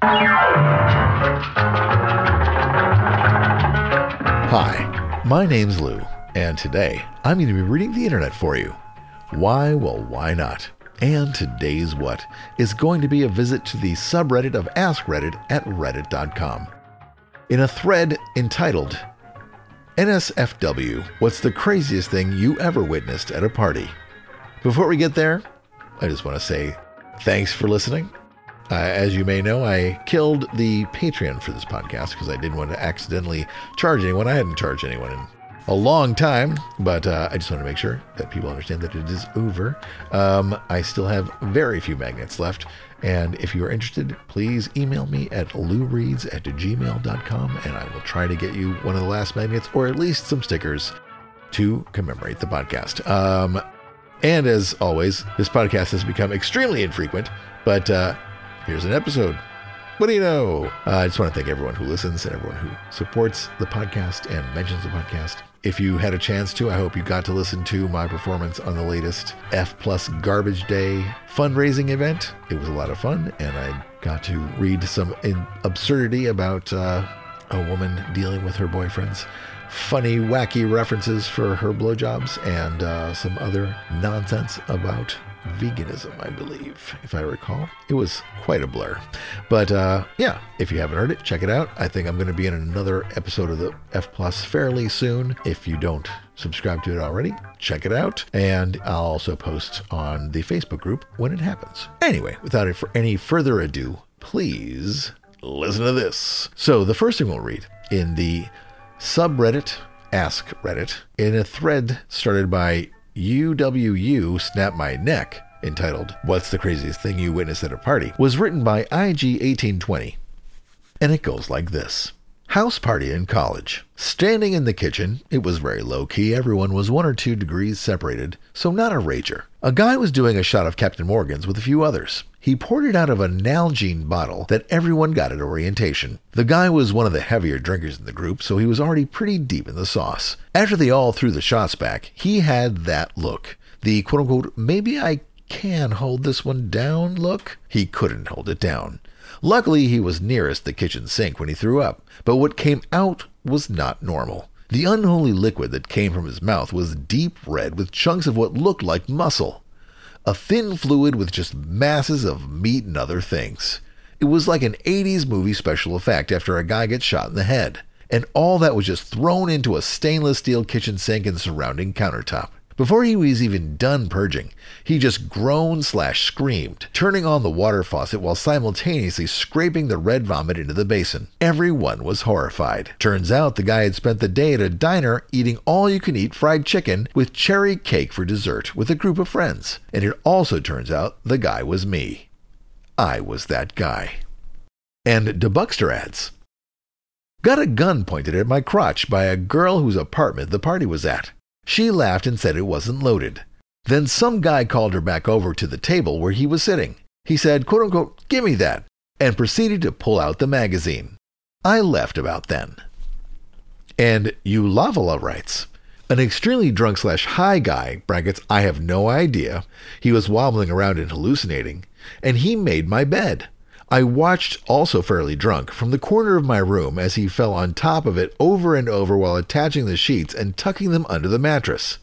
Hi, my name's Lou, and today I'm going to be reading the internet for you. Why? Well, why not? And today's what is going to be a visit to the subreddit of Ask Reddit at reddit.com. In a thread entitled NSFW What's the Craziest Thing You Ever Witnessed at a Party? Before we get there, I just want to say thanks for listening. Uh, as you may know, I killed the Patreon for this podcast because I didn't want to accidentally charge anyone. I hadn't charged anyone in a long time, but uh, I just want to make sure that people understand that it is over. Um, I still have very few magnets left. And if you are interested, please email me at loureads at gmail.com and I will try to get you one of the last magnets or at least some stickers to commemorate the podcast. Um, and as always, this podcast has become extremely infrequent, but uh, here's an episode. What do you know? Uh, I just want to thank everyone who listens and everyone who supports the podcast and mentions the podcast. If you had a chance to, I hope you got to listen to my performance on the latest F Plus Garbage Day fundraising event. It was a lot of fun, and I got to read some absurdity about uh, a woman dealing with her boyfriend's funny, wacky references for her blowjobs and uh, some other nonsense about veganism, I believe, if I recall. It was quite a blur. But uh, yeah, if you haven't heard it, check it out. I think I'm going to be in another episode of the F Plus fairly soon. If you don't subscribe to it already, check it out. And I'll also post on the Facebook group when it happens. Anyway, without any further ado, please listen to this. So the first thing we'll read in the subreddit Ask Reddit in a thread started by UWU Snap My Neck, entitled What's the Craziest Thing You Witnessed at a Party, was written by IG1820. And it goes like this. House party in college. Standing in the kitchen, it was very low key. Everyone was one or two degrees separated, so not a rager. A guy was doing a shot of Captain Morgan's with a few others. He poured it out of a Nalgene bottle that everyone got at orientation. The guy was one of the heavier drinkers in the group, so he was already pretty deep in the sauce. After they all threw the shots back, he had that look. The quote unquote, maybe I can hold this one down look. He couldn't hold it down. Luckily, he was nearest the kitchen sink when he threw up, but what came out was not normal. The unholy liquid that came from his mouth was deep red with chunks of what looked like muscle. A thin fluid with just masses of meat and other things. It was like an 80s movie special effect after a guy gets shot in the head. And all that was just thrown into a stainless steel kitchen sink and surrounding countertop. Before he was even done purging, he just groaned slash screamed, turning on the water faucet while simultaneously scraping the red vomit into the basin. Everyone was horrified. Turns out the guy had spent the day at a diner eating all you can eat fried chicken with cherry cake for dessert with a group of friends. And it also turns out the guy was me. I was that guy. And Debuxter adds, Got a gun pointed at my crotch by a girl whose apartment the party was at. She laughed and said it wasn't loaded. Then some guy called her back over to the table where he was sitting. He said, quote unquote, give me that, and proceeded to pull out the magazine. I left about then. And Ulavala writes, an extremely drunk slash high guy, brackets, I have no idea. He was wobbling around and hallucinating, and he made my bed. I watched, also fairly drunk, from the corner of my room as he fell on top of it over and over while attaching the sheets and tucking them under the mattress.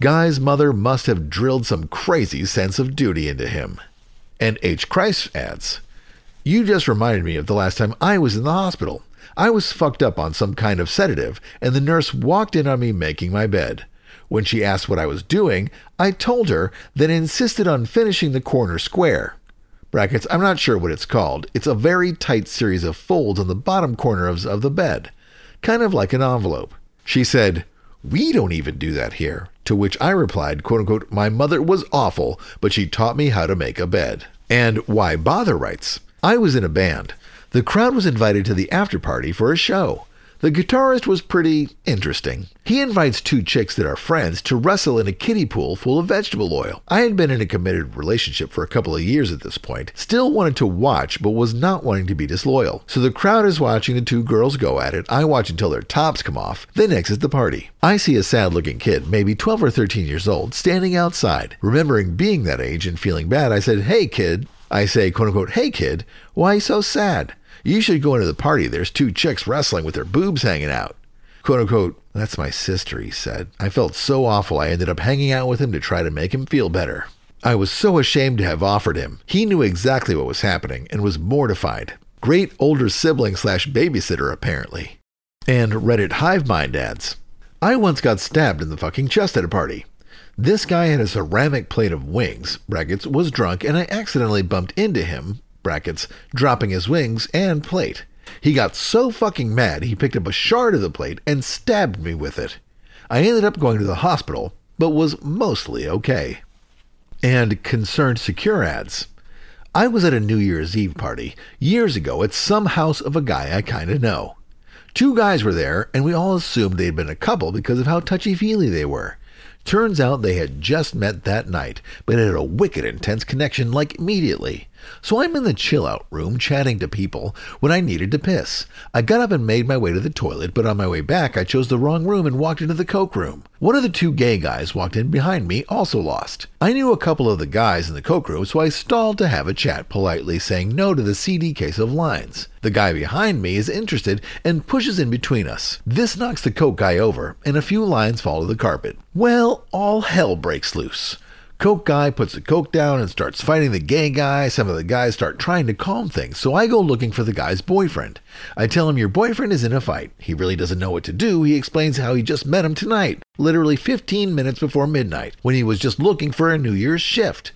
Guy's mother must have drilled some crazy sense of duty into him. And H. Christ adds, You just reminded me of the last time I was in the hospital. I was fucked up on some kind of sedative, and the nurse walked in on me making my bed. When she asked what I was doing, I told her, then insisted on finishing the corner square brackets, I'm not sure what it's called. It's a very tight series of folds on the bottom corner of, of the bed, kind of like an envelope. She said, We don't even do that here. To which I replied, quote unquote, My mother was awful, but she taught me how to make a bed. And Why Bother writes, I was in a band. The crowd was invited to the after party for a show. The guitarist was pretty interesting. He invites two chicks that are friends to wrestle in a kiddie pool full of vegetable oil. I had been in a committed relationship for a couple of years at this point, still wanted to watch, but was not wanting to be disloyal. So the crowd is watching the two girls go at it. I watch until their tops come off, then exit the party. I see a sad looking kid, maybe 12 or 13 years old, standing outside. Remembering being that age and feeling bad, I said, Hey kid, I say, quote unquote, hey kid, why so sad? You should go into the party. There's two chicks wrestling with their boobs hanging out. Quote unquote, that's my sister, he said. I felt so awful I ended up hanging out with him to try to make him feel better. I was so ashamed to have offered him. He knew exactly what was happening and was mortified. Great older sibling slash babysitter, apparently. And Reddit Hive Mind adds I once got stabbed in the fucking chest at a party. This guy had a ceramic plate of wings, brackets, was drunk, and I accidentally bumped into him, brackets, dropping his wings and plate. He got so fucking mad he picked up a shard of the plate and stabbed me with it. I ended up going to the hospital, but was mostly okay. And Concerned Secure adds I was at a New Year's Eve party years ago at some house of a guy I kinda know. Two guys were there, and we all assumed they'd been a couple because of how touchy feely they were. Turns out they had just met that night, but had a wicked intense connection like immediately. So I'm in the chill out room chatting to people when I needed to piss. I got up and made my way to the toilet, but on my way back I chose the wrong room and walked into the coke room. One of the two gay guys walked in behind me, also lost. I knew a couple of the guys in the coke room, so I stalled to have a chat, politely saying no to the CD case of lines. The guy behind me is interested and pushes in between us. This knocks the coke guy over, and a few lines fall to the carpet. Well, all hell breaks loose. Coke guy puts the coke down and starts fighting the gay guy. Some of the guys start trying to calm things, so I go looking for the guy's boyfriend. I tell him your boyfriend is in a fight. He really doesn't know what to do. He explains how he just met him tonight, literally 15 minutes before midnight, when he was just looking for a New Year's shift.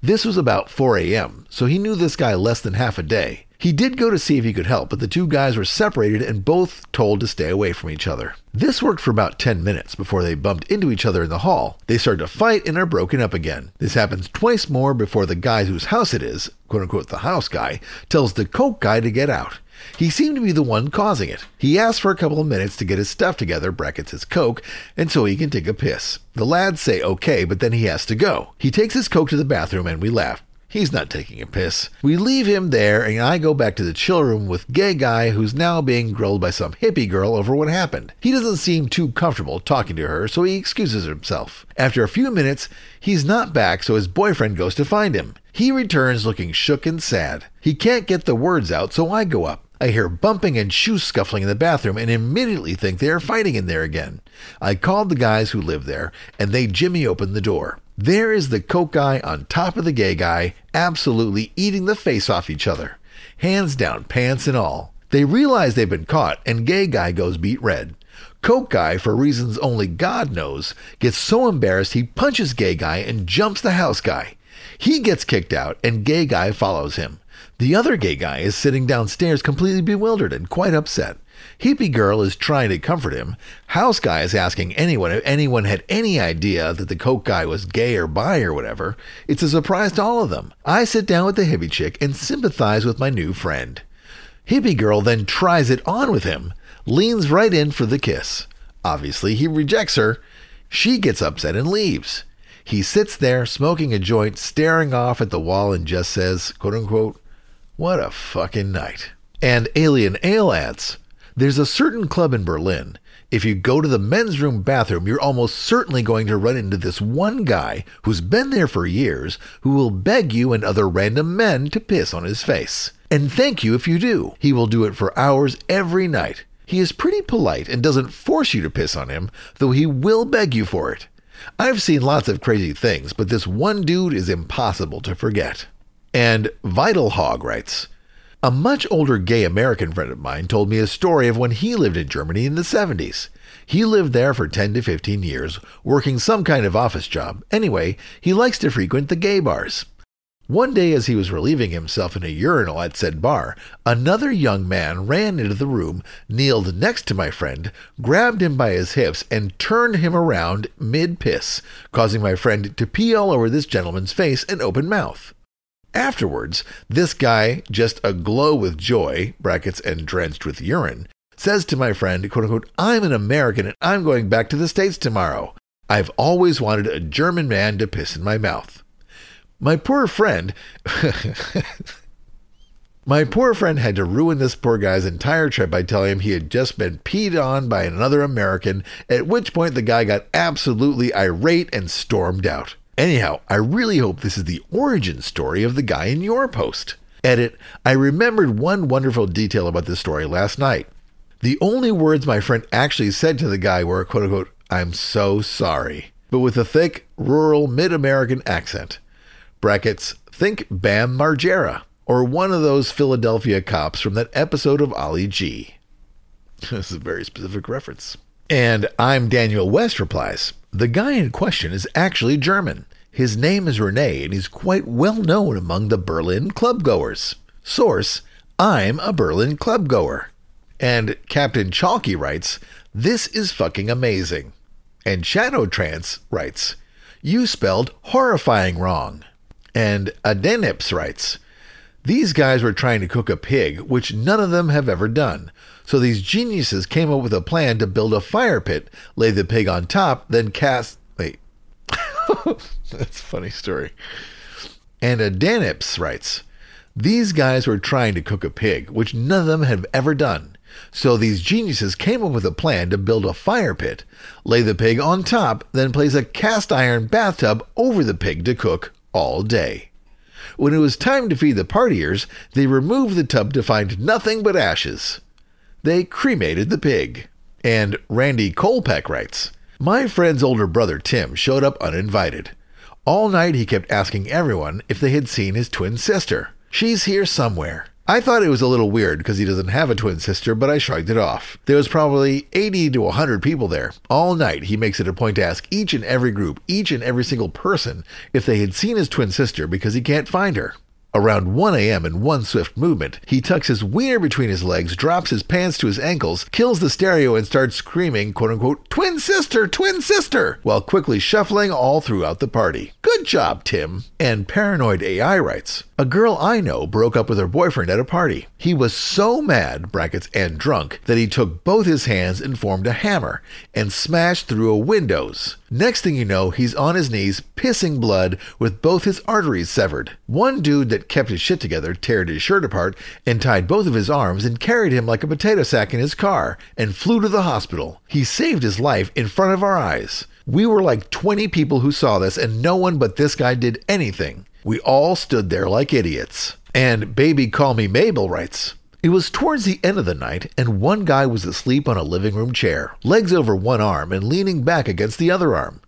This was about 4 a.m., so he knew this guy less than half a day. He did go to see if he could help, but the two guys were separated and both told to stay away from each other. This worked for about 10 minutes before they bumped into each other in the hall. They start to fight and are broken up again. This happens twice more before the guy whose house it is, quote unquote the house guy, tells the coke guy to get out. He seemed to be the one causing it. He asks for a couple of minutes to get his stuff together, brackets his coke, and so he can take a piss. The lads say okay, but then he has to go. He takes his coke to the bathroom and we laugh. He's not taking a piss. We leave him there, and I go back to the chill room with gay guy who's now being grilled by some hippie girl over what happened. He doesn't seem too comfortable talking to her, so he excuses himself. After a few minutes, he's not back, so his boyfriend goes to find him. He returns looking shook and sad. He can't get the words out, so I go up. I hear bumping and shoe scuffling in the bathroom and immediately think they are fighting in there again. I called the guys who live there, and they jimmy open the door. There is the coke guy on top of the gay guy, absolutely eating the face off each other. Hands down, pants and all. They realize they've been caught, and gay guy goes beet red. Coke guy, for reasons only God knows, gets so embarrassed he punches gay guy and jumps the house guy. He gets kicked out, and gay guy follows him. The other gay guy is sitting downstairs completely bewildered and quite upset. Hippie girl is trying to comfort him. House guy is asking anyone if anyone had any idea that the coke guy was gay or bi or whatever. It's a surprise to all of them. I sit down with the hippie chick and sympathize with my new friend. Hippie girl then tries it on with him, leans right in for the kiss. Obviously, he rejects her. She gets upset and leaves. He sits there smoking a joint, staring off at the wall, and just says, quote unquote, What a fucking night. And Alien Ale adds, there's a certain club in Berlin. If you go to the men's room bathroom, you're almost certainly going to run into this one guy who's been there for years who will beg you and other random men to piss on his face. And thank you if you do. He will do it for hours every night. He is pretty polite and doesn't force you to piss on him, though he will beg you for it. I've seen lots of crazy things, but this one dude is impossible to forget. And Vital Hog writes, a much older gay American friend of mine told me a story of when he lived in Germany in the 70s. He lived there for 10 to 15 years, working some kind of office job. Anyway, he likes to frequent the gay bars. One day, as he was relieving himself in a urinal at said bar, another young man ran into the room, kneeled next to my friend, grabbed him by his hips, and turned him around mid piss, causing my friend to pee all over this gentleman's face and open mouth. Afterwards, this guy, just aglow with joy, brackets and drenched with urine, says to my friend, quote unquote, I'm an American and I'm going back to the States tomorrow. I've always wanted a German man to piss in my mouth. My poor friend, my poor friend had to ruin this poor guy's entire trip by telling him he had just been peed on by another American, at which point the guy got absolutely irate and stormed out. Anyhow, I really hope this is the origin story of the guy in your post. Edit, I remembered one wonderful detail about this story last night. The only words my friend actually said to the guy were, quote unquote, I'm so sorry, but with a thick, rural, mid American accent. Brackets, think Bam Margera, or one of those Philadelphia cops from that episode of Ali G. this is a very specific reference. And I'm Daniel West replies, The guy in question is actually German. His name is Rene, and he's quite well known among the Berlin clubgoers. Source, I'm a Berlin clubgoer. And Captain Chalky writes, This is fucking amazing. And Shadow Trance writes, You spelled horrifying wrong. And Adenips writes, These guys were trying to cook a pig, which none of them have ever done. So these geniuses came up with a plan to build a fire pit, lay the pig on top, then cast. Wait. That's a funny story. And a Danips writes, These guys were trying to cook a pig, which none of them have ever done. So these geniuses came up with a plan to build a fire pit, lay the pig on top, then place a cast iron bathtub over the pig to cook all day. When it was time to feed the partiers, they removed the tub to find nothing but ashes. They cremated the pig. And Randy Colpeck writes My friend's older brother Tim showed up uninvited. All night he kept asking everyone if they had seen his twin sister. She's here somewhere. I thought it was a little weird because he doesn't have a twin sister, but I shrugged it off. There was probably 80 to 100 people there. All night, he makes it a point to ask each and every group, each and every single person, if they had seen his twin sister because he can't find her. Around 1 a.m. in one swift movement, he tucks his wiener between his legs, drops his pants to his ankles, kills the stereo, and starts screaming, quote unquote, twin sister, twin sister, while quickly shuffling all throughout the party. Good job, Tim. And Paranoid AI writes, a girl I know broke up with her boyfriend at a party. He was so mad, brackets and drunk, that he took both his hands and formed a hammer and smashed through a windows. Next thing you know, he's on his knees, pissing blood, with both his arteries severed. One dude that kept his shit together teared his shirt apart and tied both of his arms and carried him like a potato sack in his car and flew to the hospital. He saved his life in front of our eyes. We were like 20 people who saw this, and no one but this guy did anything. We all stood there like idiots. And Baby Call Me Mabel writes, it was towards the end of the night, and one guy was asleep on a living room chair, legs over one arm and leaning back against the other arm.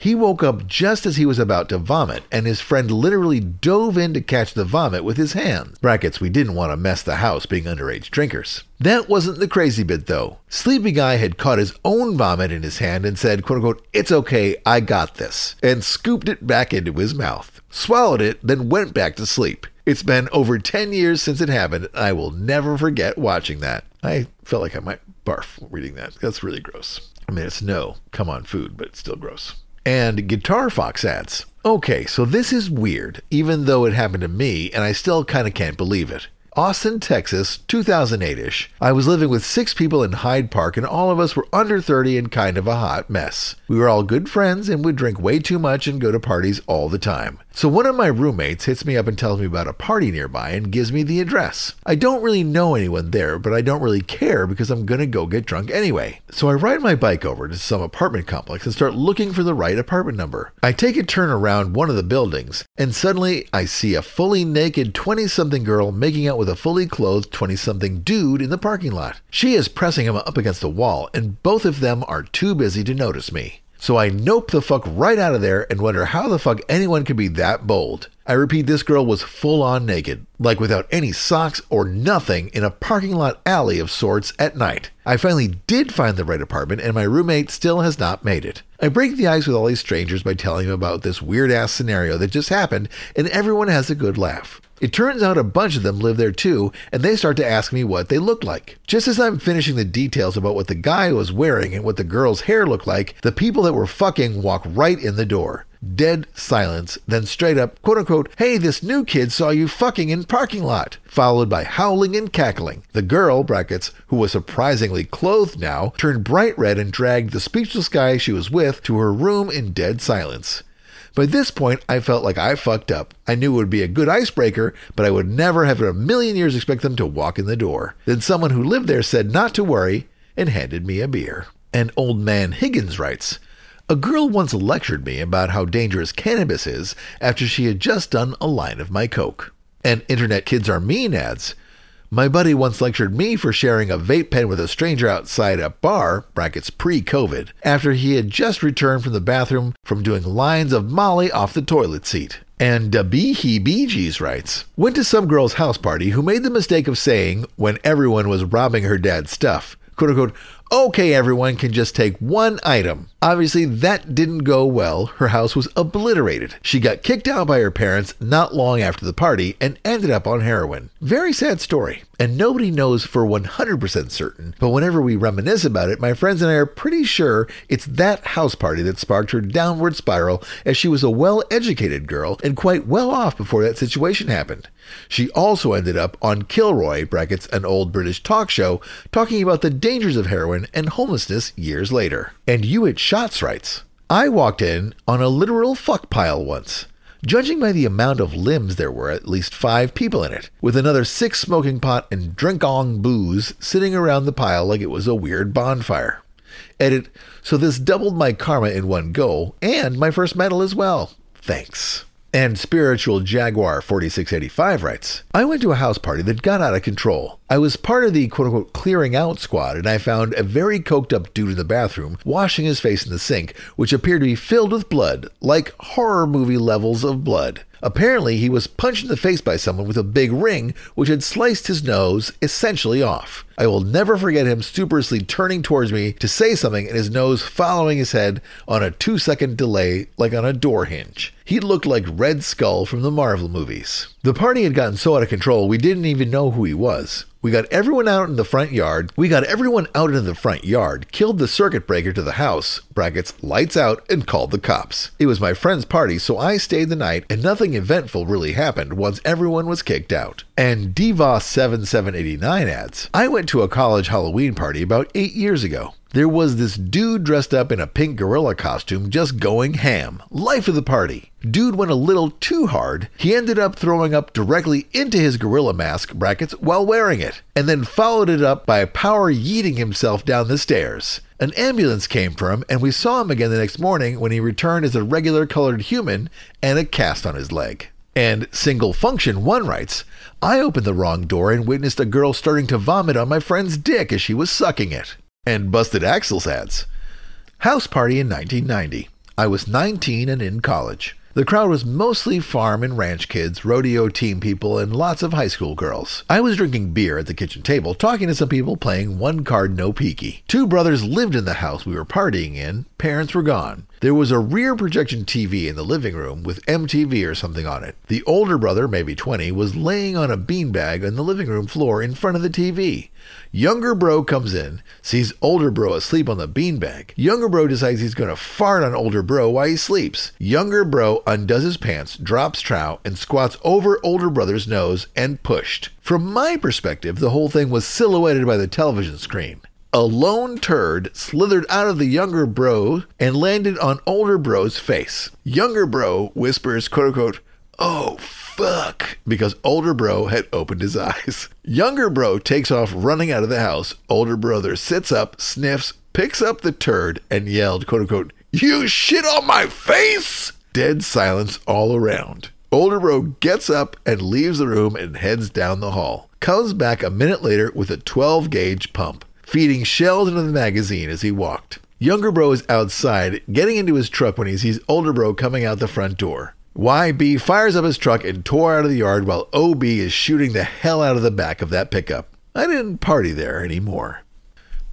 He woke up just as he was about to vomit, and his friend literally dove in to catch the vomit with his hands. Brackets, we didn't want to mess the house being underage drinkers. That wasn't the crazy bit though. Sleepy Guy had caught his own vomit in his hand and said, quote unquote, it's okay, I got this, and scooped it back into his mouth. Swallowed it, then went back to sleep. It's been over 10 years since it happened, and I will never forget watching that. I felt like I might barf reading that. That's really gross. I mean, it's no come on food, but it's still gross. And Guitar Fox adds, Okay, so this is weird, even though it happened to me, and I still kind of can't believe it. Austin, Texas, 2008 ish. I was living with six people in Hyde Park, and all of us were under 30 and kind of a hot mess. We were all good friends and would drink way too much and go to parties all the time. So one of my roommates hits me up and tells me about a party nearby and gives me the address. I don't really know anyone there, but I don't really care because I'm gonna go get drunk anyway. So I ride my bike over to some apartment complex and start looking for the right apartment number. I take a turn around one of the buildings, and suddenly I see a fully naked 20 something girl making out with a fully clothed 20 something dude in the parking lot. She is pressing him up against the wall, and both of them are too busy to notice me. So I nope the fuck right out of there and wonder how the fuck anyone could be that bold. I repeat, this girl was full on naked, like without any socks or nothing, in a parking lot alley of sorts at night. I finally did find the right apartment, and my roommate still has not made it. I break the ice with all these strangers by telling them about this weird ass scenario that just happened, and everyone has a good laugh. It turns out a bunch of them live there too, and they start to ask me what they look like. Just as I'm finishing the details about what the guy was wearing and what the girl's hair looked like, the people that were fucking walk right in the door. Dead silence, then straight up, quote unquote, hey, this new kid saw you fucking in parking lot, followed by howling and cackling. The girl, brackets, who was surprisingly clothed now, turned bright red and dragged the speechless guy she was with to her room in dead silence. By this point, I felt like I fucked up. I knew it would be a good icebreaker, but I would never have in a million years expect them to walk in the door. Then someone who lived there said not to worry and handed me a beer. And old man Higgins writes, A girl once lectured me about how dangerous cannabis is after she had just done a line of my coke. And Internet Kids Are Mean adds, my buddy once lectured me for sharing a vape pen with a stranger outside a bar, brackets pre-COVID, after he had just returned from the bathroom from doing lines of Molly off the toilet seat. And Dabihi Bee writes, Went to some girl's house party who made the mistake of saying, when everyone was robbing her dad's stuff, quote unquote, okay, everyone can just take one item. Obviously, that didn't go well. Her house was obliterated. She got kicked out by her parents not long after the party and ended up on heroin. Very sad story. And nobody knows for 100% certain, but whenever we reminisce about it, my friends and I are pretty sure it's that house party that sparked her downward spiral as she was a well educated girl and quite well off before that situation happened. She also ended up on Kilroy, brackets, an old British talk show, talking about the dangers of heroin and homelessness years later. And at Shots writes, I walked in on a literal fuck pile once. Judging by the amount of limbs, there were at least five people in it, with another six smoking pot and drink on booze sitting around the pile like it was a weird bonfire. Edit, so this doubled my karma in one go, and my first medal as well. Thanks. And Spiritual Jaguar 4685 writes I went to a house party that got out of control. I was part of the quote unquote clearing out squad, and I found a very coked up dude in the bathroom washing his face in the sink, which appeared to be filled with blood, like horror movie levels of blood. Apparently, he was punched in the face by someone with a big ring, which had sliced his nose essentially off. I will never forget him stuperously turning towards me to say something and his nose following his head on a two second delay, like on a door hinge. He looked like Red Skull from the Marvel movies. The party had gotten so out of control we didn't even know who he was. We got everyone out in the front yard. We got everyone out in the front yard, killed the circuit breaker to the house, brackets, lights out, and called the cops. It was my friend's party, so I stayed the night, and nothing eventful really happened once everyone was kicked out. And Diva7789 adds, I went to a college Halloween party about eight years ago. There was this dude dressed up in a pink gorilla costume just going ham. Life of the party. Dude went a little too hard. He ended up throwing up directly into his gorilla mask brackets while wearing it, and then followed it up by power yeeting himself down the stairs. An ambulance came for him, and we saw him again the next morning when he returned as a regular colored human and a cast on his leg. And Single Function 1 writes, I opened the wrong door and witnessed a girl starting to vomit on my friend's dick as she was sucking it and busted Axel's adds. House party in 1990. I was 19 and in college. The crowd was mostly farm and ranch kids, rodeo team people, and lots of high school girls. I was drinking beer at the kitchen table, talking to some people playing one card no peeky. Two brothers lived in the house we were partying in. Parents were gone. There was a rear projection TV in the living room with MTV or something on it. The older brother, maybe 20, was laying on a beanbag on the living room floor in front of the TV. Younger bro comes in, sees older bro asleep on the beanbag. Younger bro decides he's going to fart on older bro while he sleeps. Younger bro undoes his pants, drops trow, and squats over older brother's nose and pushed. From my perspective, the whole thing was silhouetted by the television screen. A lone turd slithered out of the younger bro and landed on older bro's face. Younger bro whispers, quote unquote, Oh, fuck, because older bro had opened his eyes. Younger bro takes off running out of the house. Older brother sits up, sniffs, picks up the turd, and yelled, quote unquote, You shit on my face! Dead silence all around. Older bro gets up and leaves the room and heads down the hall. Comes back a minute later with a 12 gauge pump, feeding shells into the magazine as he walked. Younger bro is outside, getting into his truck when he sees older bro coming out the front door. YB fires up his truck and tore out of the yard while OB is shooting the hell out of the back of that pickup. I didn't party there anymore.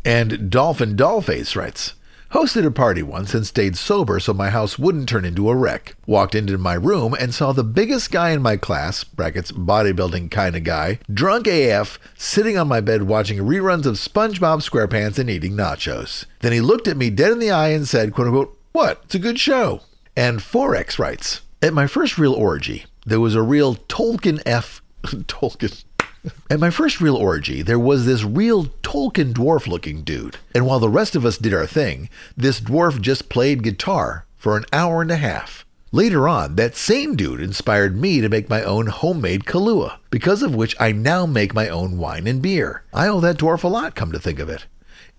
And Dolphin Dollface writes, Hosted a party once and stayed sober so my house wouldn't turn into a wreck. Walked into my room and saw the biggest guy in my class, brackets bodybuilding kinda guy, drunk AF, sitting on my bed watching reruns of SpongeBob SquarePants and eating nachos. Then he looked at me dead in the eye and said, quote unquote, What? It's a good show. And Forex writes, at my first real orgy, there was a real Tolkien F. Tolkien. At my first real orgy, there was this real Tolkien dwarf looking dude. And while the rest of us did our thing, this dwarf just played guitar for an hour and a half. Later on, that same dude inspired me to make my own homemade Kahlua, because of which I now make my own wine and beer. I owe that dwarf a lot, come to think of it.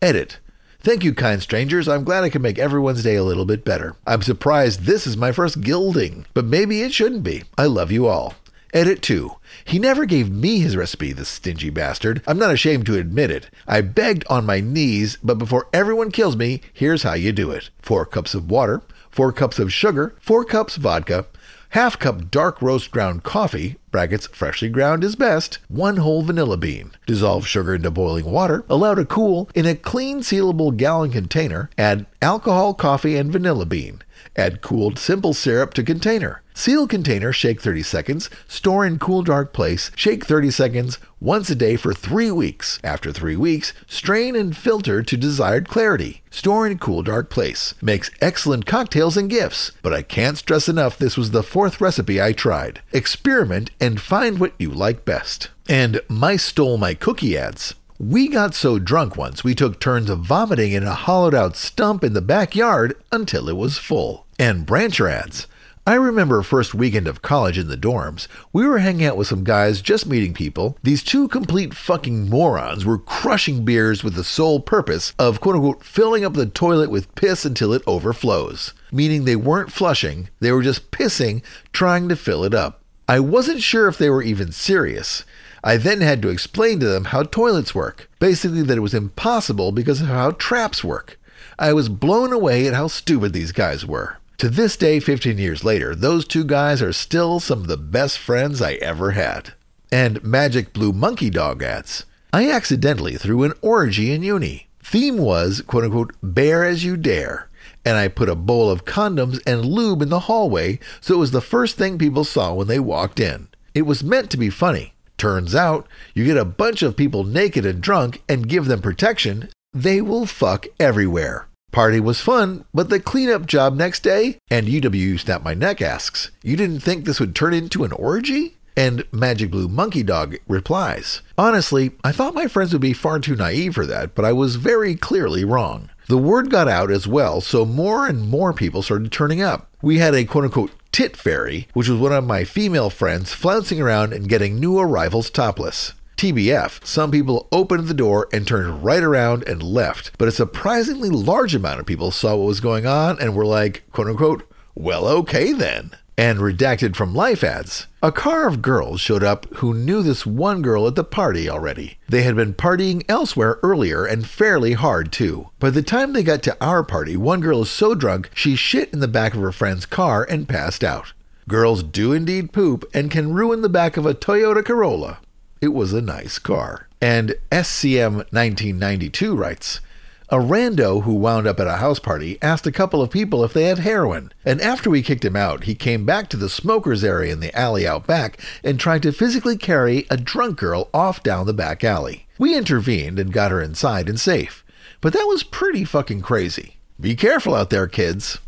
Edit. Thank you, kind strangers. I'm glad I can make everyone's day a little bit better. I'm surprised this is my first gilding, but maybe it shouldn't be. I love you all. Edit 2. He never gave me his recipe, the stingy bastard. I'm not ashamed to admit it. I begged on my knees, but before everyone kills me, here's how you do it 4 cups of water, 4 cups of sugar, 4 cups vodka, half cup dark roast ground coffee, brackets freshly ground is best, one whole vanilla bean. Dissolve sugar into boiling water, allow to cool in a clean sealable gallon container, add alcohol, coffee, and vanilla bean. Add cooled simple syrup to container. Seal container, shake 30 seconds, store in cool dark place, shake 30 seconds, once a day for 3 weeks. After 3 weeks, strain and filter to desired clarity. Store in cool dark place. Makes excellent cocktails and gifts. But I can't stress enough this was the fourth recipe I tried. Experiment and find what you like best. And mice stole my cookie adds. We got so drunk once we took turns of vomiting in a hollowed out stump in the backyard until it was full. And brancher adds. I remember first weekend of college in the dorms. We were hanging out with some guys just meeting people. These two complete fucking morons were crushing beers with the sole purpose of quote unquote filling up the toilet with piss until it overflows. Meaning they weren't flushing, they were just pissing, trying to fill it up. I wasn't sure if they were even serious. I then had to explain to them how toilets work. Basically, that it was impossible because of how traps work. I was blown away at how stupid these guys were. To this day, 15 years later, those two guys are still some of the best friends I ever had. And Magic Blue Monkey Dog adds. I accidentally threw an orgy in uni. Theme was, quote unquote, bear as you dare. And I put a bowl of condoms and lube in the hallway so it was the first thing people saw when they walked in. It was meant to be funny. Turns out, you get a bunch of people naked and drunk and give them protection, they will fuck everywhere. Party was fun, but the cleanup job next day? And UW Snap My Neck asks, You didn't think this would turn into an orgy? And Magic Blue Monkey Dog replies, Honestly, I thought my friends would be far too naive for that, but I was very clearly wrong. The word got out as well, so more and more people started turning up. We had a quote unquote tit fairy, which was one of my female friends flouncing around and getting new arrivals topless. TBF, some people opened the door and turned right around and left, but a surprisingly large amount of people saw what was going on and were like, quote unquote, well, okay then. And redacted from life adds. A car of girls showed up who knew this one girl at the party already. They had been partying elsewhere earlier and fairly hard too. By the time they got to our party, one girl is so drunk she shit in the back of her friend's car and passed out. Girls do indeed poop and can ruin the back of a Toyota Corolla. It was a nice car. And SCM 1992 writes, a rando who wound up at a house party asked a couple of people if they had heroin, and after we kicked him out, he came back to the smokers area in the alley out back and tried to physically carry a drunk girl off down the back alley. We intervened and got her inside and safe, but that was pretty fucking crazy. Be careful out there, kids.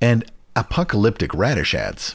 And apocalyptic radish adds.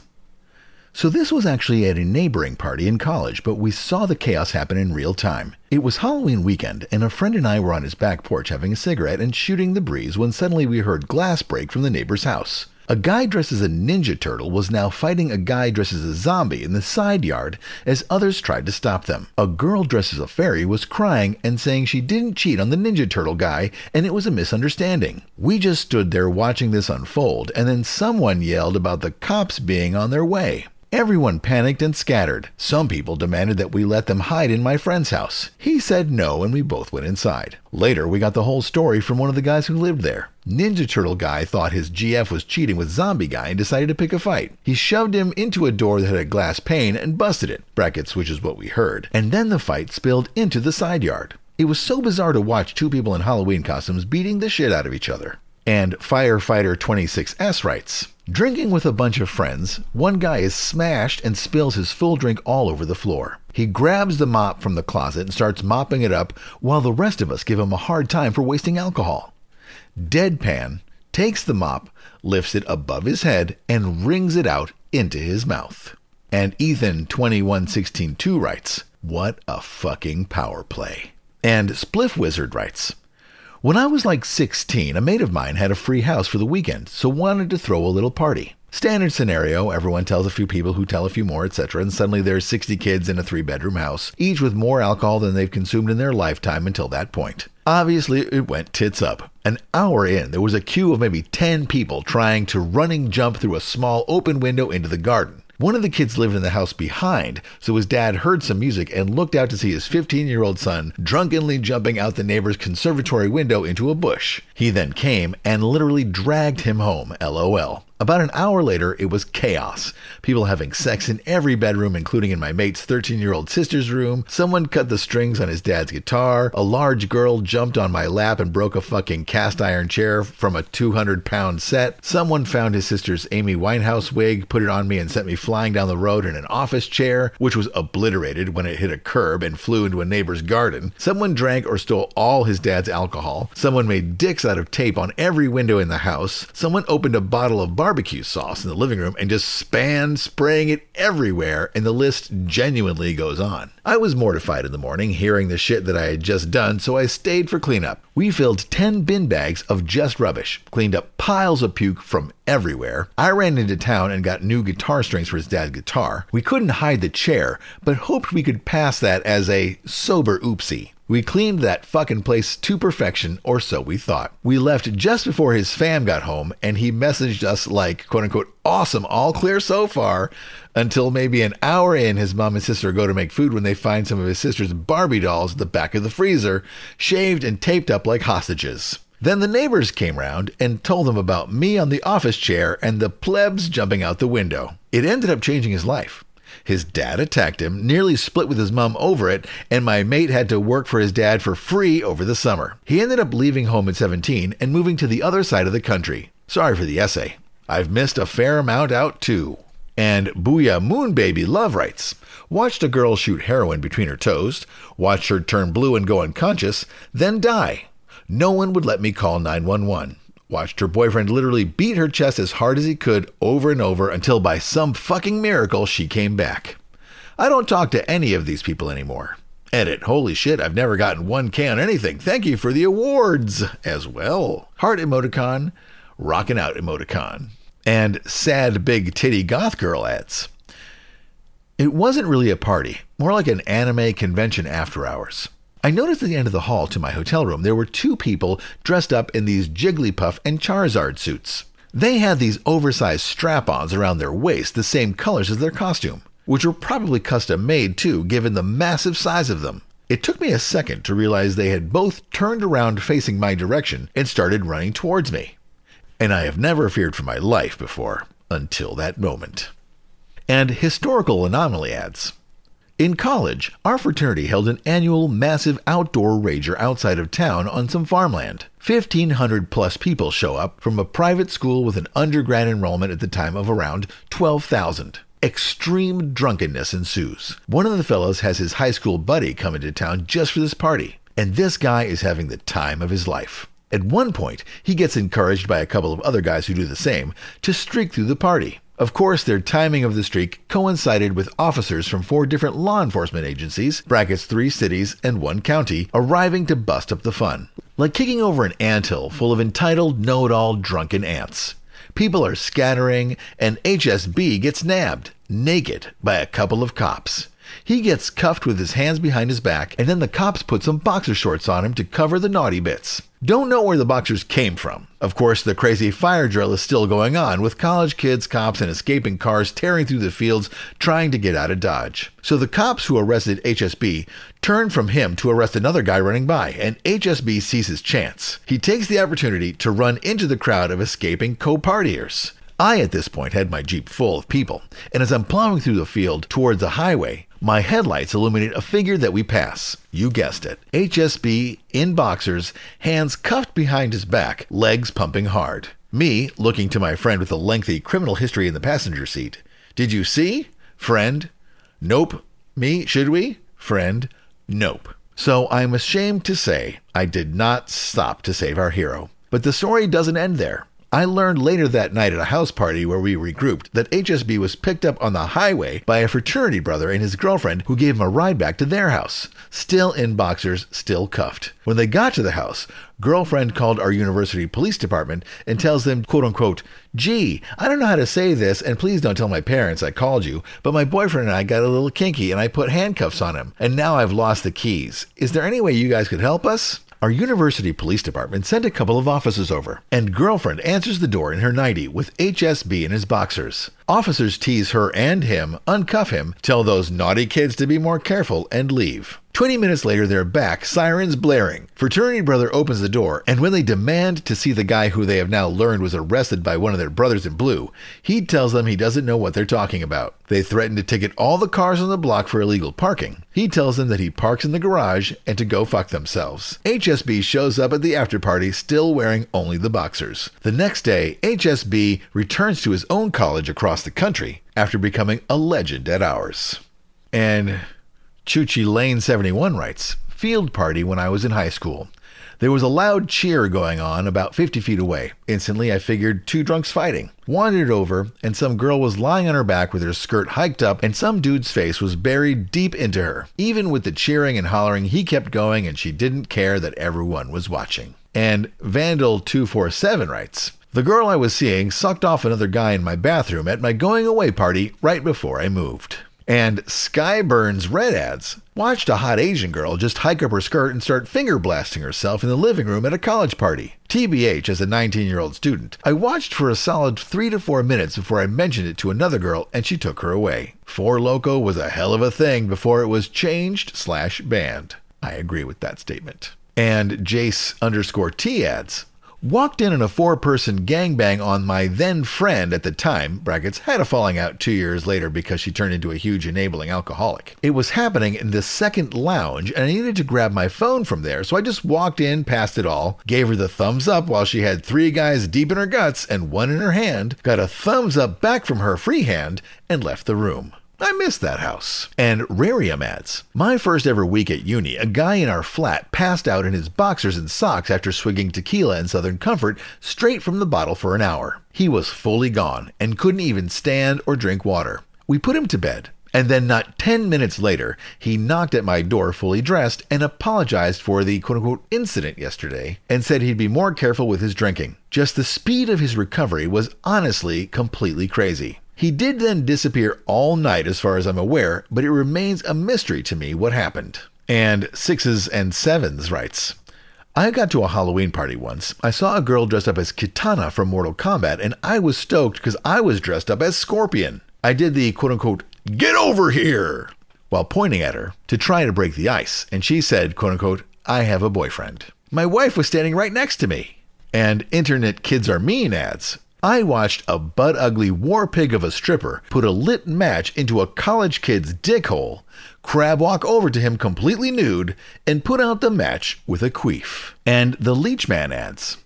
So this was actually at a neighboring party in college, but we saw the chaos happen in real time. It was Halloween weekend, and a friend and I were on his back porch having a cigarette and shooting the breeze when suddenly we heard glass break from the neighbor's house. A guy dressed as a Ninja Turtle was now fighting a guy dressed as a zombie in the side yard as others tried to stop them. A girl dressed as a fairy was crying and saying she didn't cheat on the Ninja Turtle guy and it was a misunderstanding. We just stood there watching this unfold, and then someone yelled about the cops being on their way. Everyone panicked and scattered. Some people demanded that we let them hide in my friend's house. He said no, and we both went inside. Later, we got the whole story from one of the guys who lived there. Ninja Turtle guy thought his GF was cheating with Zombie guy and decided to pick a fight. He shoved him into a door that had a glass pane and busted it, brackets, which is what we heard. And then the fight spilled into the side yard. It was so bizarre to watch two people in Halloween costumes beating the shit out of each other. And Firefighter 26S writes, Drinking with a bunch of friends, one guy is smashed and spills his full drink all over the floor. He grabs the mop from the closet and starts mopping it up while the rest of us give him a hard time for wasting alcohol. Deadpan takes the mop, lifts it above his head, and wrings it out into his mouth. And Ethan 21162 writes, What a fucking power play. And Spliff Wizard writes, when I was like 16, a mate of mine had a free house for the weekend, so wanted to throw a little party. Standard scenario, everyone tells a few people who tell a few more, etc., and suddenly there's 60 kids in a three bedroom house, each with more alcohol than they've consumed in their lifetime until that point. Obviously, it went tits up. An hour in, there was a queue of maybe 10 people trying to running jump through a small open window into the garden. One of the kids lived in the house behind, so his dad heard some music and looked out to see his 15 year old son drunkenly jumping out the neighbor's conservatory window into a bush. He then came and literally dragged him home, lol. About an hour later, it was chaos. People having sex in every bedroom, including in my mate's 13 year old sister's room. Someone cut the strings on his dad's guitar. A large girl jumped on my lap and broke a fucking cast iron chair from a 200 pound set. Someone found his sister's Amy Winehouse wig, put it on me, and sent me flying down the road in an office chair, which was obliterated when it hit a curb and flew into a neighbor's garden. Someone drank or stole all his dad's alcohol. Someone made dicks out of tape on every window in the house. Someone opened a bottle of barbecue sauce in the living room and just span spraying it everywhere, and the list genuinely goes on. I was mortified in the morning hearing the shit that I had just done, so I stayed for cleanup. We filled 10 bin bags of just rubbish, cleaned up piles of puke from everywhere. I ran into town and got new guitar strings for his dad's guitar. We couldn't hide the chair, but hoped we could pass that as a sober oopsie. We cleaned that fucking place to perfection, or so we thought. We left just before his fam got home, and he messaged us like, quote unquote, awesome, all clear so far, until maybe an hour in, his mom and sister go to make food when they find some of his sister's Barbie dolls at the back of the freezer, shaved and taped up like hostages. Then the neighbors came round and told them about me on the office chair and the plebs jumping out the window. It ended up changing his life. His dad attacked him, nearly split with his mom over it, and my mate had to work for his dad for free over the summer. He ended up leaving home at 17 and moving to the other side of the country. Sorry for the essay. I've missed a fair amount out too. And Booyah Moon Baby Love writes Watched a girl shoot heroin between her toes, watched her turn blue and go unconscious, then die. No one would let me call 911 watched her boyfriend literally beat her chest as hard as he could over and over until by some fucking miracle she came back. I don't talk to any of these people anymore. Edit, holy shit, I've never gotten 1K on anything. Thank you for the awards as well. Heart emoticon, rockin' out emoticon. And sad big titty goth girl adds. It wasn't really a party, more like an anime convention after hours. I noticed at the end of the hall to my hotel room there were two people dressed up in these Jigglypuff and Charizard suits. They had these oversized strap ons around their waist, the same colors as their costume, which were probably custom made too, given the massive size of them. It took me a second to realize they had both turned around facing my direction and started running towards me. And I have never feared for my life before, until that moment. And historical anomaly adds. In college, our fraternity held an annual massive outdoor rager outside of town on some farmland. 1,500 plus people show up from a private school with an undergrad enrollment at the time of around 12,000. Extreme drunkenness ensues. One of the fellows has his high school buddy come into town just for this party, and this guy is having the time of his life. At one point, he gets encouraged by a couple of other guys who do the same to streak through the party. Of course, their timing of the streak coincided with officers from four different law enforcement agencies, brackets three cities and one county, arriving to bust up the fun. Like kicking over an anthill full of entitled know-it-all drunken ants. People are scattering, and HSB gets nabbed, naked, by a couple of cops. He gets cuffed with his hands behind his back, and then the cops put some boxer shorts on him to cover the naughty bits. Don't know where the boxers came from. Of course, the crazy fire drill is still going on, with college kids, cops, and escaping cars tearing through the fields trying to get out of Dodge. So the cops who arrested HSB turn from him to arrest another guy running by, and HSB sees his chance. He takes the opportunity to run into the crowd of escaping co partiers. I, at this point, had my Jeep full of people, and as I'm plowing through the field towards the highway, my headlights illuminate a figure that we pass. You guessed it. HSB in boxers, hands cuffed behind his back, legs pumping hard. Me looking to my friend with a lengthy criminal history in the passenger seat. Did you see? Friend? Nope. Me? Should we? Friend? Nope. So I'm ashamed to say I did not stop to save our hero. But the story doesn't end there. I learned later that night at a house party where we regrouped that HSB was picked up on the highway by a fraternity brother and his girlfriend who gave him a ride back to their house. Still in boxers, still cuffed. When they got to the house, girlfriend called our university police department and tells them, quote unquote, gee, I don't know how to say this, and please don't tell my parents I called you, but my boyfriend and I got a little kinky and I put handcuffs on him, and now I've lost the keys. Is there any way you guys could help us? Our university police department sent a couple of officers over, and girlfriend answers the door in her nightie with HSB in his boxers. Officers tease her and him, uncuff him, tell those naughty kids to be more careful, and leave. 20 minutes later, they're back, sirens blaring. Fraternity brother opens the door, and when they demand to see the guy who they have now learned was arrested by one of their brothers in blue, he tells them he doesn't know what they're talking about. They threaten to ticket all the cars on the block for illegal parking. He tells them that he parks in the garage and to go fuck themselves. HSB shows up at the after party still wearing only the boxers. The next day, HSB returns to his own college across the country after becoming a legend at ours. And Chuchi Lane 71 writes Field party when I was in high school. There was a loud cheer going on about 50 feet away. Instantly, I figured two drunks fighting. Wandered over, and some girl was lying on her back with her skirt hiked up, and some dude's face was buried deep into her. Even with the cheering and hollering, he kept going, and she didn't care that everyone was watching. And Vandal247 writes, the girl I was seeing sucked off another guy in my bathroom at my going away party right before I moved. And Skyburns Red adds watched a hot Asian girl just hike up her skirt and start finger blasting herself in the living room at a college party. TBH, as a 19 year old student, I watched for a solid three to four minutes before I mentioned it to another girl and she took her away. Four Loco was a hell of a thing before it was changed slash banned. I agree with that statement. And Jace underscore T adds walked in on a four person gangbang on my then friend at the time, brackets, had a falling out two years later because she turned into a huge enabling alcoholic. It was happening in the second lounge and I needed to grab my phone from there, so I just walked in, passed it all, gave her the thumbs up while she had three guys deep in her guts and one in her hand, got a thumbs up back from her free hand, and left the room. I miss that house. And Rarium adds My first ever week at uni, a guy in our flat passed out in his boxers and socks after swigging tequila and Southern Comfort straight from the bottle for an hour. He was fully gone and couldn't even stand or drink water. We put him to bed. And then, not 10 minutes later, he knocked at my door fully dressed and apologized for the quote unquote incident yesterday and said he'd be more careful with his drinking. Just the speed of his recovery was honestly completely crazy. He did then disappear all night, as far as I'm aware, but it remains a mystery to me what happened. And Sixes and Sevens writes I got to a Halloween party once. I saw a girl dressed up as Kitana from Mortal Kombat, and I was stoked because I was dressed up as Scorpion. I did the quote unquote, get over here, while pointing at her to try to break the ice, and she said, quote unquote, I have a boyfriend. My wife was standing right next to me. And Internet Kids Are Mean adds. I watched a butt ugly war pig of a stripper put a lit match into a college kid's dick hole, crab walk over to him completely nude, and put out the match with a queef. And the Leechman adds.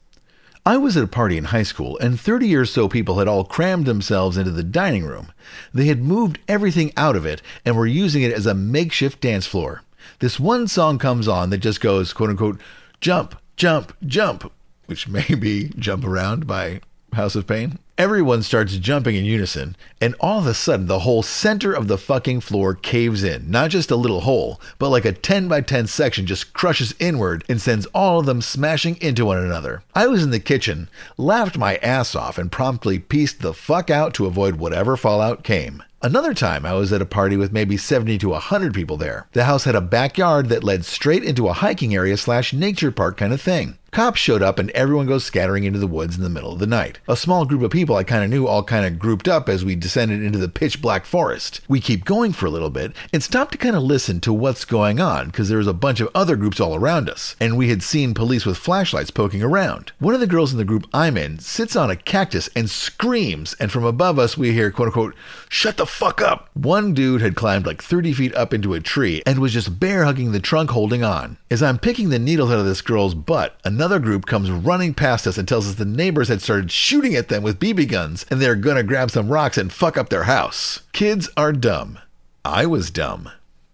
I was at a party in high school, and 30 or so people had all crammed themselves into the dining room. They had moved everything out of it and were using it as a makeshift dance floor. This one song comes on that just goes, quote unquote, jump, jump, jump, which may be Jump Around by House of Pain. Everyone starts jumping in unison, and all of a sudden, the whole center of the fucking floor caves in. Not just a little hole, but like a 10 by 10 section just crushes inward and sends all of them smashing into one another. I was in the kitchen, laughed my ass off, and promptly pieced the fuck out to avoid whatever fallout came. Another time, I was at a party with maybe 70 to 100 people there. The house had a backyard that led straight into a hiking area slash nature park kind of thing. Cops showed up and everyone goes scattering into the woods in the middle of the night. A small group of people I kind of knew all kind of grouped up as we descended into the pitch black forest. We keep going for a little bit and stop to kind of listen to what's going on because there was a bunch of other groups all around us, and we had seen police with flashlights poking around. One of the girls in the group I'm in sits on a cactus and screams, and from above us we hear quote unquote, shut the fuck up. One dude had climbed like 30 feet up into a tree and was just bear hugging the trunk holding on. As I'm picking the needles out of this girl's butt, another group comes running past us and tells us the neighbors had started shooting at them with BB guns and they're gonna grab some rocks and fuck up their house. Kids are dumb. I was dumb.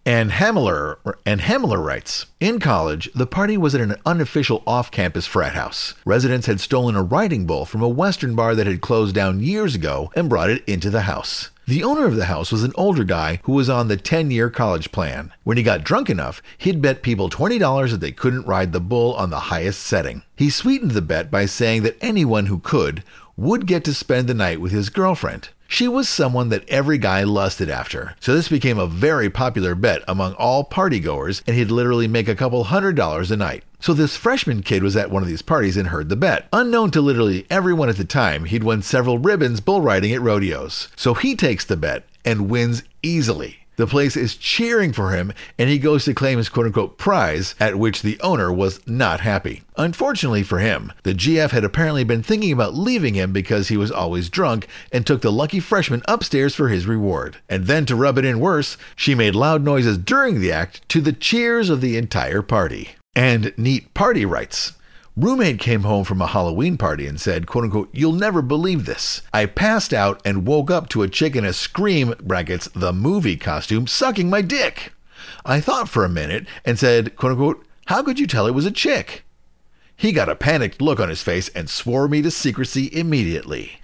And Hamler and Hamler writes, in college, the party was at an unofficial off-campus frat house. Residents had stolen a riding bull from a western bar that had closed down years ago and brought it into the house. The owner of the house was an older guy who was on the 10 year college plan. When he got drunk enough, he'd bet people $20 that they couldn't ride the bull on the highest setting. He sweetened the bet by saying that anyone who could would get to spend the night with his girlfriend. She was someone that every guy lusted after. So this became a very popular bet among all partygoers, and he'd literally make a couple hundred dollars a night. So this freshman kid was at one of these parties and heard the bet. Unknown to literally everyone at the time, he'd won several ribbons bull riding at rodeos. So he takes the bet and wins easily. The place is cheering for him, and he goes to claim his quote unquote prize, at which the owner was not happy. Unfortunately for him, the GF had apparently been thinking about leaving him because he was always drunk and took the lucky freshman upstairs for his reward. And then to rub it in worse, she made loud noises during the act to the cheers of the entire party. And neat party writes. Roommate came home from a Halloween party and said, quote unquote, You'll never believe this. I passed out and woke up to a chick in a Scream, brackets, the movie costume, sucking my dick. I thought for a minute and said, quote unquote, How could you tell it was a chick? He got a panicked look on his face and swore me to secrecy immediately.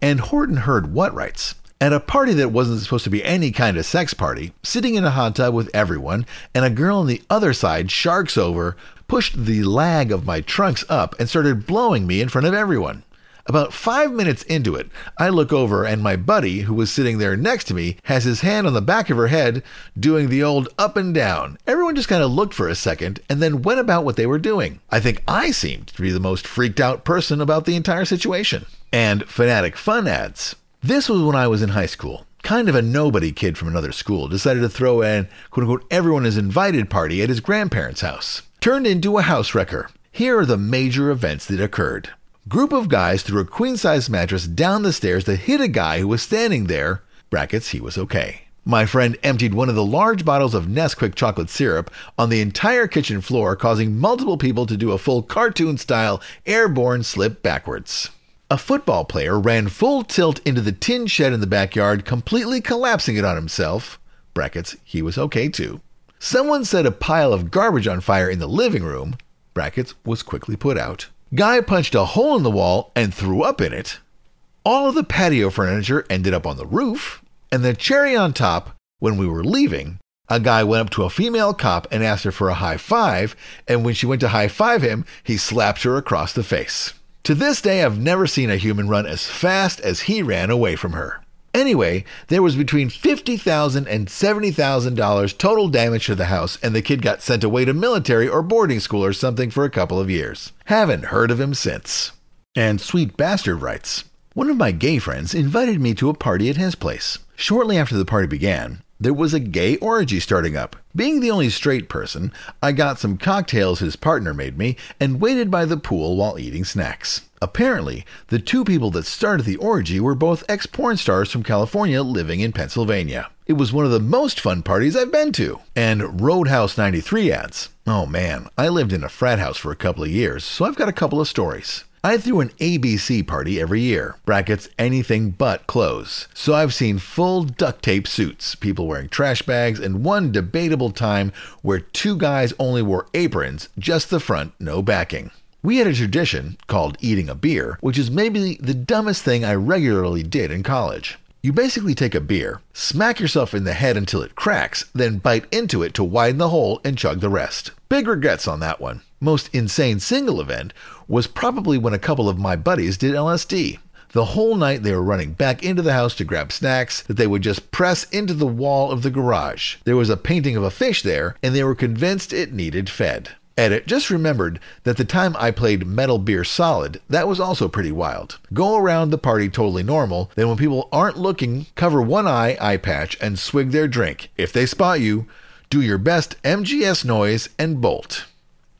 And Horton heard what writes? At a party that wasn't supposed to be any kind of sex party, sitting in a hot tub with everyone, and a girl on the other side sharks over, pushed the lag of my trunks up and started blowing me in front of everyone. About five minutes into it, I look over and my buddy, who was sitting there next to me, has his hand on the back of her head, doing the old up and down. Everyone just kind of looked for a second and then went about what they were doing. I think I seemed to be the most freaked out person about the entire situation. And Fanatic Fun adds This was when I was in high school. Kind of a nobody kid from another school decided to throw an quote unquote everyone is invited party at his grandparents' house turned into a house wrecker. Here are the major events that occurred. Group of guys threw a queen size mattress down the stairs that hit a guy who was standing there. Brackets, he was okay. My friend emptied one of the large bottles of Nesquik chocolate syrup on the entire kitchen floor, causing multiple people to do a full cartoon style airborne slip backwards. A football player ran full tilt into the tin shed in the backyard, completely collapsing it on himself. Brackets, he was okay too. Someone set a pile of garbage on fire in the living room. Brackets was quickly put out. Guy punched a hole in the wall and threw up in it. All of the patio furniture ended up on the roof. And the cherry on top, when we were leaving, a guy went up to a female cop and asked her for a high five, and when she went to high five him, he slapped her across the face. To this day, I've never seen a human run as fast as he ran away from her. Anyway, there was between $50,000 and $70,000 total damage to the house, and the kid got sent away to military or boarding school or something for a couple of years. Haven't heard of him since. And Sweet Bastard writes One of my gay friends invited me to a party at his place. Shortly after the party began, there was a gay orgy starting up. Being the only straight person, I got some cocktails his partner made me and waited by the pool while eating snacks. Apparently, the two people that started the orgy were both ex porn stars from California living in Pennsylvania. It was one of the most fun parties I've been to. And Roadhouse 93 adds, Oh man, I lived in a frat house for a couple of years, so I've got a couple of stories. I threw an ABC party every year, brackets anything but clothes. So I've seen full duct tape suits, people wearing trash bags, and one debatable time where two guys only wore aprons, just the front, no backing. We had a tradition called eating a beer, which is maybe the dumbest thing I regularly did in college. You basically take a beer, smack yourself in the head until it cracks, then bite into it to widen the hole and chug the rest. Big regrets on that one. Most insane single event was probably when a couple of my buddies did LSD. The whole night they were running back into the house to grab snacks that they would just press into the wall of the garage. There was a painting of a fish there, and they were convinced it needed fed. Edit, just remembered that the time I played Metal Beer Solid, that was also pretty wild. Go around the party totally normal, then when people aren't looking, cover one eye, eye patch, and swig their drink. If they spot you, do your best MGS noise and bolt.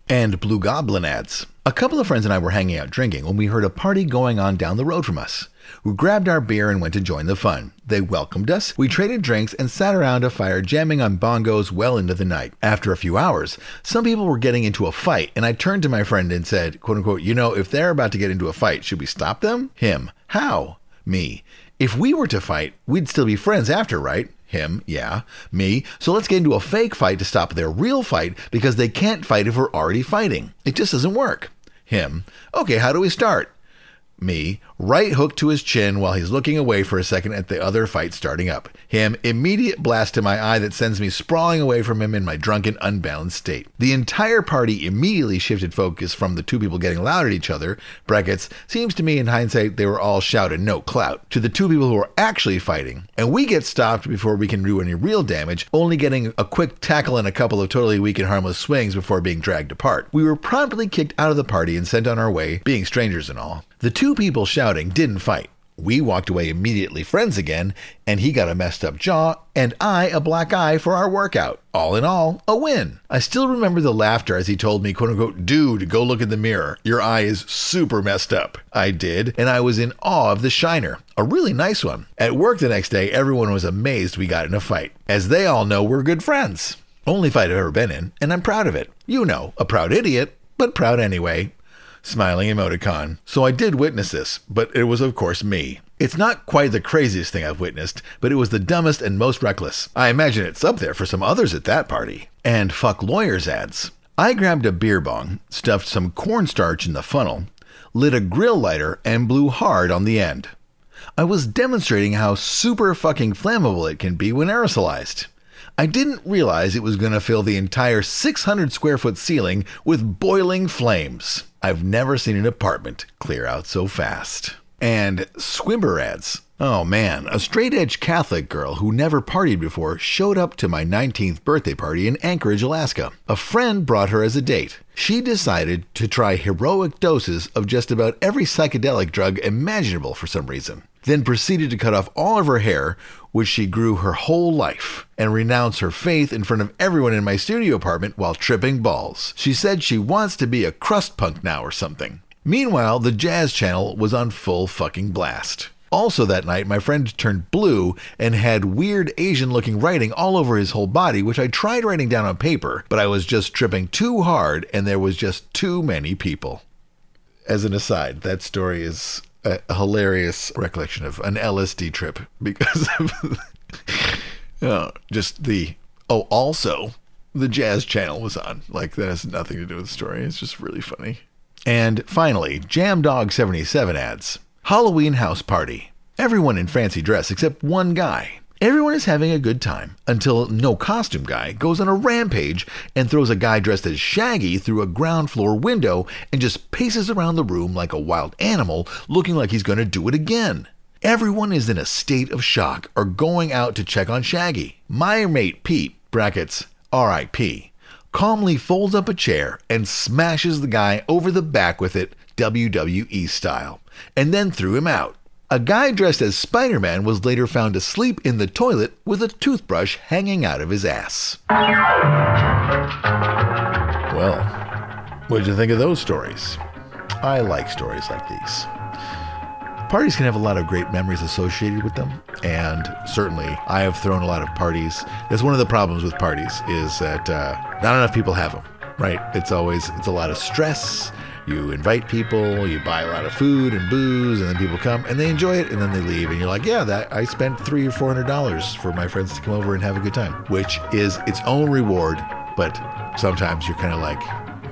And Blue Goblin adds, a couple of friends and I were hanging out drinking when we heard a party going on down the road from us. We grabbed our beer and went to join the fun. They welcomed us, we traded drinks, and sat around a fire jamming on bongos well into the night. After a few hours, some people were getting into a fight, and I turned to my friend and said, quote unquote, you know, if they're about to get into a fight, should we stop them? Him, how? Me, if we were to fight, we'd still be friends after, right? Him, yeah. Me, so let's get into a fake fight to stop their real fight because they can't fight if we're already fighting. It just doesn't work. Him, okay, how do we start? Me, right hook to his chin while he's looking away for a second at the other fight starting up. Him, immediate blast to my eye that sends me sprawling away from him in my drunken, unbalanced state. The entire party immediately shifted focus from the two people getting loud at each other, brackets, seems to me in hindsight they were all shouted no clout, to the two people who were actually fighting. And we get stopped before we can do any real damage, only getting a quick tackle and a couple of totally weak and harmless swings before being dragged apart. We were promptly kicked out of the party and sent on our way, being strangers and all. The two people shouting didn't fight. We walked away immediately friends again, and he got a messed up jaw, and I a black eye for our workout. All in all, a win. I still remember the laughter as he told me, quote unquote, dude, go look in the mirror. Your eye is super messed up. I did, and I was in awe of the shiner. A really nice one. At work the next day, everyone was amazed we got in a fight. As they all know, we're good friends. Only fight I've ever been in, and I'm proud of it. You know, a proud idiot, but proud anyway. Smiling emoticon. So I did witness this, but it was, of course, me. It's not quite the craziest thing I've witnessed, but it was the dumbest and most reckless. I imagine it's up there for some others at that party. And fuck lawyers adds. I grabbed a beer bong, stuffed some cornstarch in the funnel, lit a grill lighter, and blew hard on the end. I was demonstrating how super fucking flammable it can be when aerosolized. I didn't realize it was going to fill the entire 600 square foot ceiling with boiling flames. I've never seen an apartment clear out so fast. And swimmer. Oh man, a straight edge Catholic girl who never partied before showed up to my 19th birthday party in Anchorage, Alaska. A friend brought her as a date. She decided to try heroic doses of just about every psychedelic drug imaginable for some reason, then proceeded to cut off all of her hair, which she grew her whole life, and renounce her faith in front of everyone in my studio apartment while tripping balls. She said she wants to be a crust punk now or something. Meanwhile, the Jazz Channel was on full fucking blast. Also, that night, my friend turned blue and had weird Asian looking writing all over his whole body, which I tried writing down on paper, but I was just tripping too hard and there was just too many people. As an aside, that story is a hilarious recollection of an LSD trip because of oh, just the. Oh, also, the Jazz Channel was on. Like, that has nothing to do with the story. It's just really funny. And finally, Jam Dog 77 adds. Halloween house party. Everyone in fancy dress except one guy. Everyone is having a good time until no costume guy goes on a rampage and throws a guy dressed as Shaggy through a ground floor window and just paces around the room like a wild animal, looking like he's going to do it again. Everyone is in a state of shock or going out to check on Shaggy. My mate Pete, brackets, RIP, calmly folds up a chair and smashes the guy over the back with it, WWE style, and then threw him out. A guy dressed as Spider Man was later found asleep in the toilet with a toothbrush hanging out of his ass. Well, what did you think of those stories? I like stories like these. Parties can have a lot of great memories associated with them, and certainly I have thrown a lot of parties. That's one of the problems with parties is that uh, not enough people have them. Right? It's always it's a lot of stress you invite people, you buy a lot of food and booze, and then people come and they enjoy it, and then they leave, and you're like, yeah, that I spent three or four hundred dollars for my friends to come over and have a good time, which is its own reward. But sometimes you're kind of like,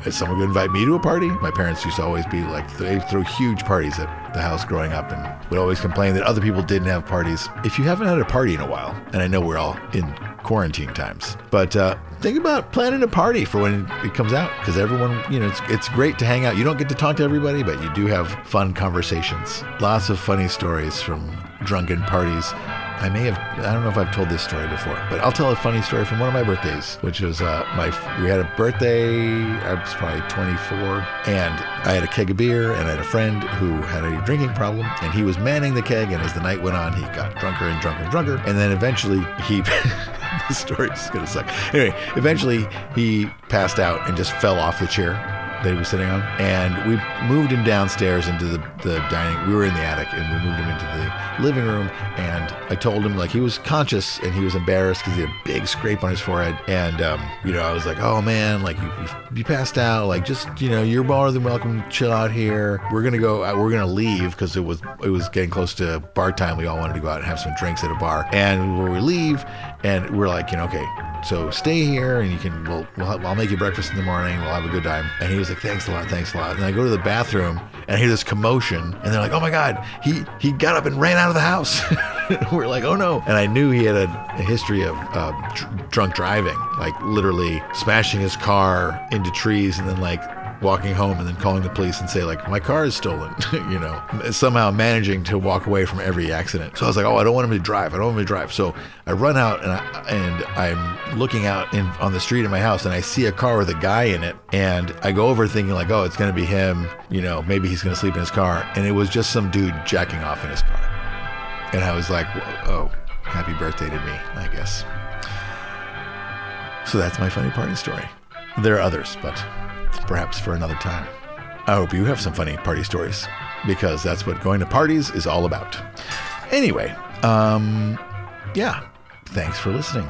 is someone going to invite me to a party? My parents used to always be like, they throw huge parties at the house growing up and would always complain that other people didn't have parties. If you haven't had a party in a while, and I know we're all in quarantine times, but uh, think about planning a party for when it comes out because everyone, you know, it's, it's great to hang out. You don't get to talk to everybody, but you do have fun conversations. Lots of funny stories from drunken parties. I may have, I don't know if I've told this story before, but I'll tell a funny story from one of my birthdays, which was uh, my, we had a birthday, I was probably 24, and I had a keg of beer, and I had a friend who had a drinking problem, and he was manning the keg, and as the night went on, he got drunker and drunker and drunker, and then eventually he, the story's gonna suck. Anyway, eventually he passed out and just fell off the chair that he was sitting on. And we moved him downstairs into the, the dining. We were in the attic, and we moved him into the living room. And I told him like he was conscious and he was embarrassed because he had a big scrape on his forehead. And um, you know, I was like, "Oh man, like you, you, passed out. Like just you know, you're more than welcome. to Chill out here. We're gonna go. Uh, we're gonna leave because it was it was getting close to bar time. We all wanted to go out and have some drinks at a bar. And when we leave, and we're like, you know, okay, So stay here and you can, we'll, we'll, I'll make you breakfast in the morning. We'll have a good time. And he was like, thanks a lot, thanks a lot. And I go to the bathroom and I hear this commotion and they're like, oh my God, he, he got up and ran out of the house. We're like, oh no. And I knew he had a, a history of uh, dr- drunk driving, like literally smashing his car into trees and then like walking home and then calling the police and say like my car is stolen you know somehow managing to walk away from every accident. So i was like oh i don't want him to drive. I don't want him to drive. So i run out and, I, and i'm looking out in, on the street in my house and i see a car with a guy in it. And i go over thinking like oh it's going to be him. You know maybe he's going to sleep in his car. And it was just some dude jacking off in his car. And i was like oh happy birthday to me i guess. So that's my funny party story. There are others but perhaps for another time. I hope you have some funny party stories because that's what going to parties is all about. Anyway, um, yeah, thanks for listening.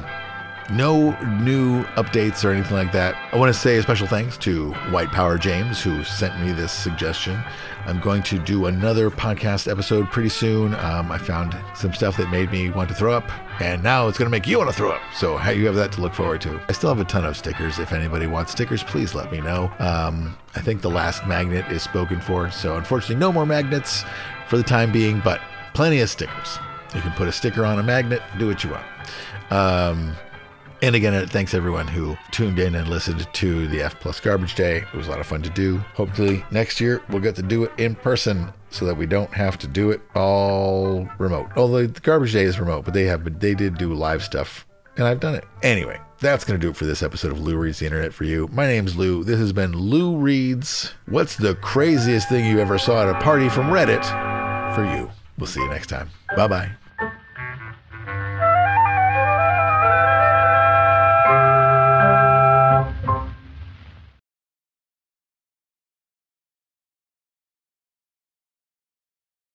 No new updates or anything like that. I want to say a special thanks to White Power James who sent me this suggestion. I'm going to do another podcast episode pretty soon. Um, I found some stuff that made me want to throw up, and now it's going to make you want to throw up. So you have that to look forward to. I still have a ton of stickers. If anybody wants stickers, please let me know. Um, I think the last magnet is spoken for, so unfortunately, no more magnets for the time being, but plenty of stickers. You can put a sticker on a magnet, do what you want. Um, and again, uh, thanks everyone who tuned in and listened to the F Plus Garbage Day. It was a lot of fun to do. Hopefully, next year we'll get to do it in person so that we don't have to do it all remote. Although the Garbage Day is remote, but they have, but they did do live stuff, and I've done it anyway. That's going to do it for this episode of Lou Reads the Internet for you. My name's Lou. This has been Lou Reads. What's the craziest thing you ever saw at a party from Reddit for you? We'll see you next time. Bye bye.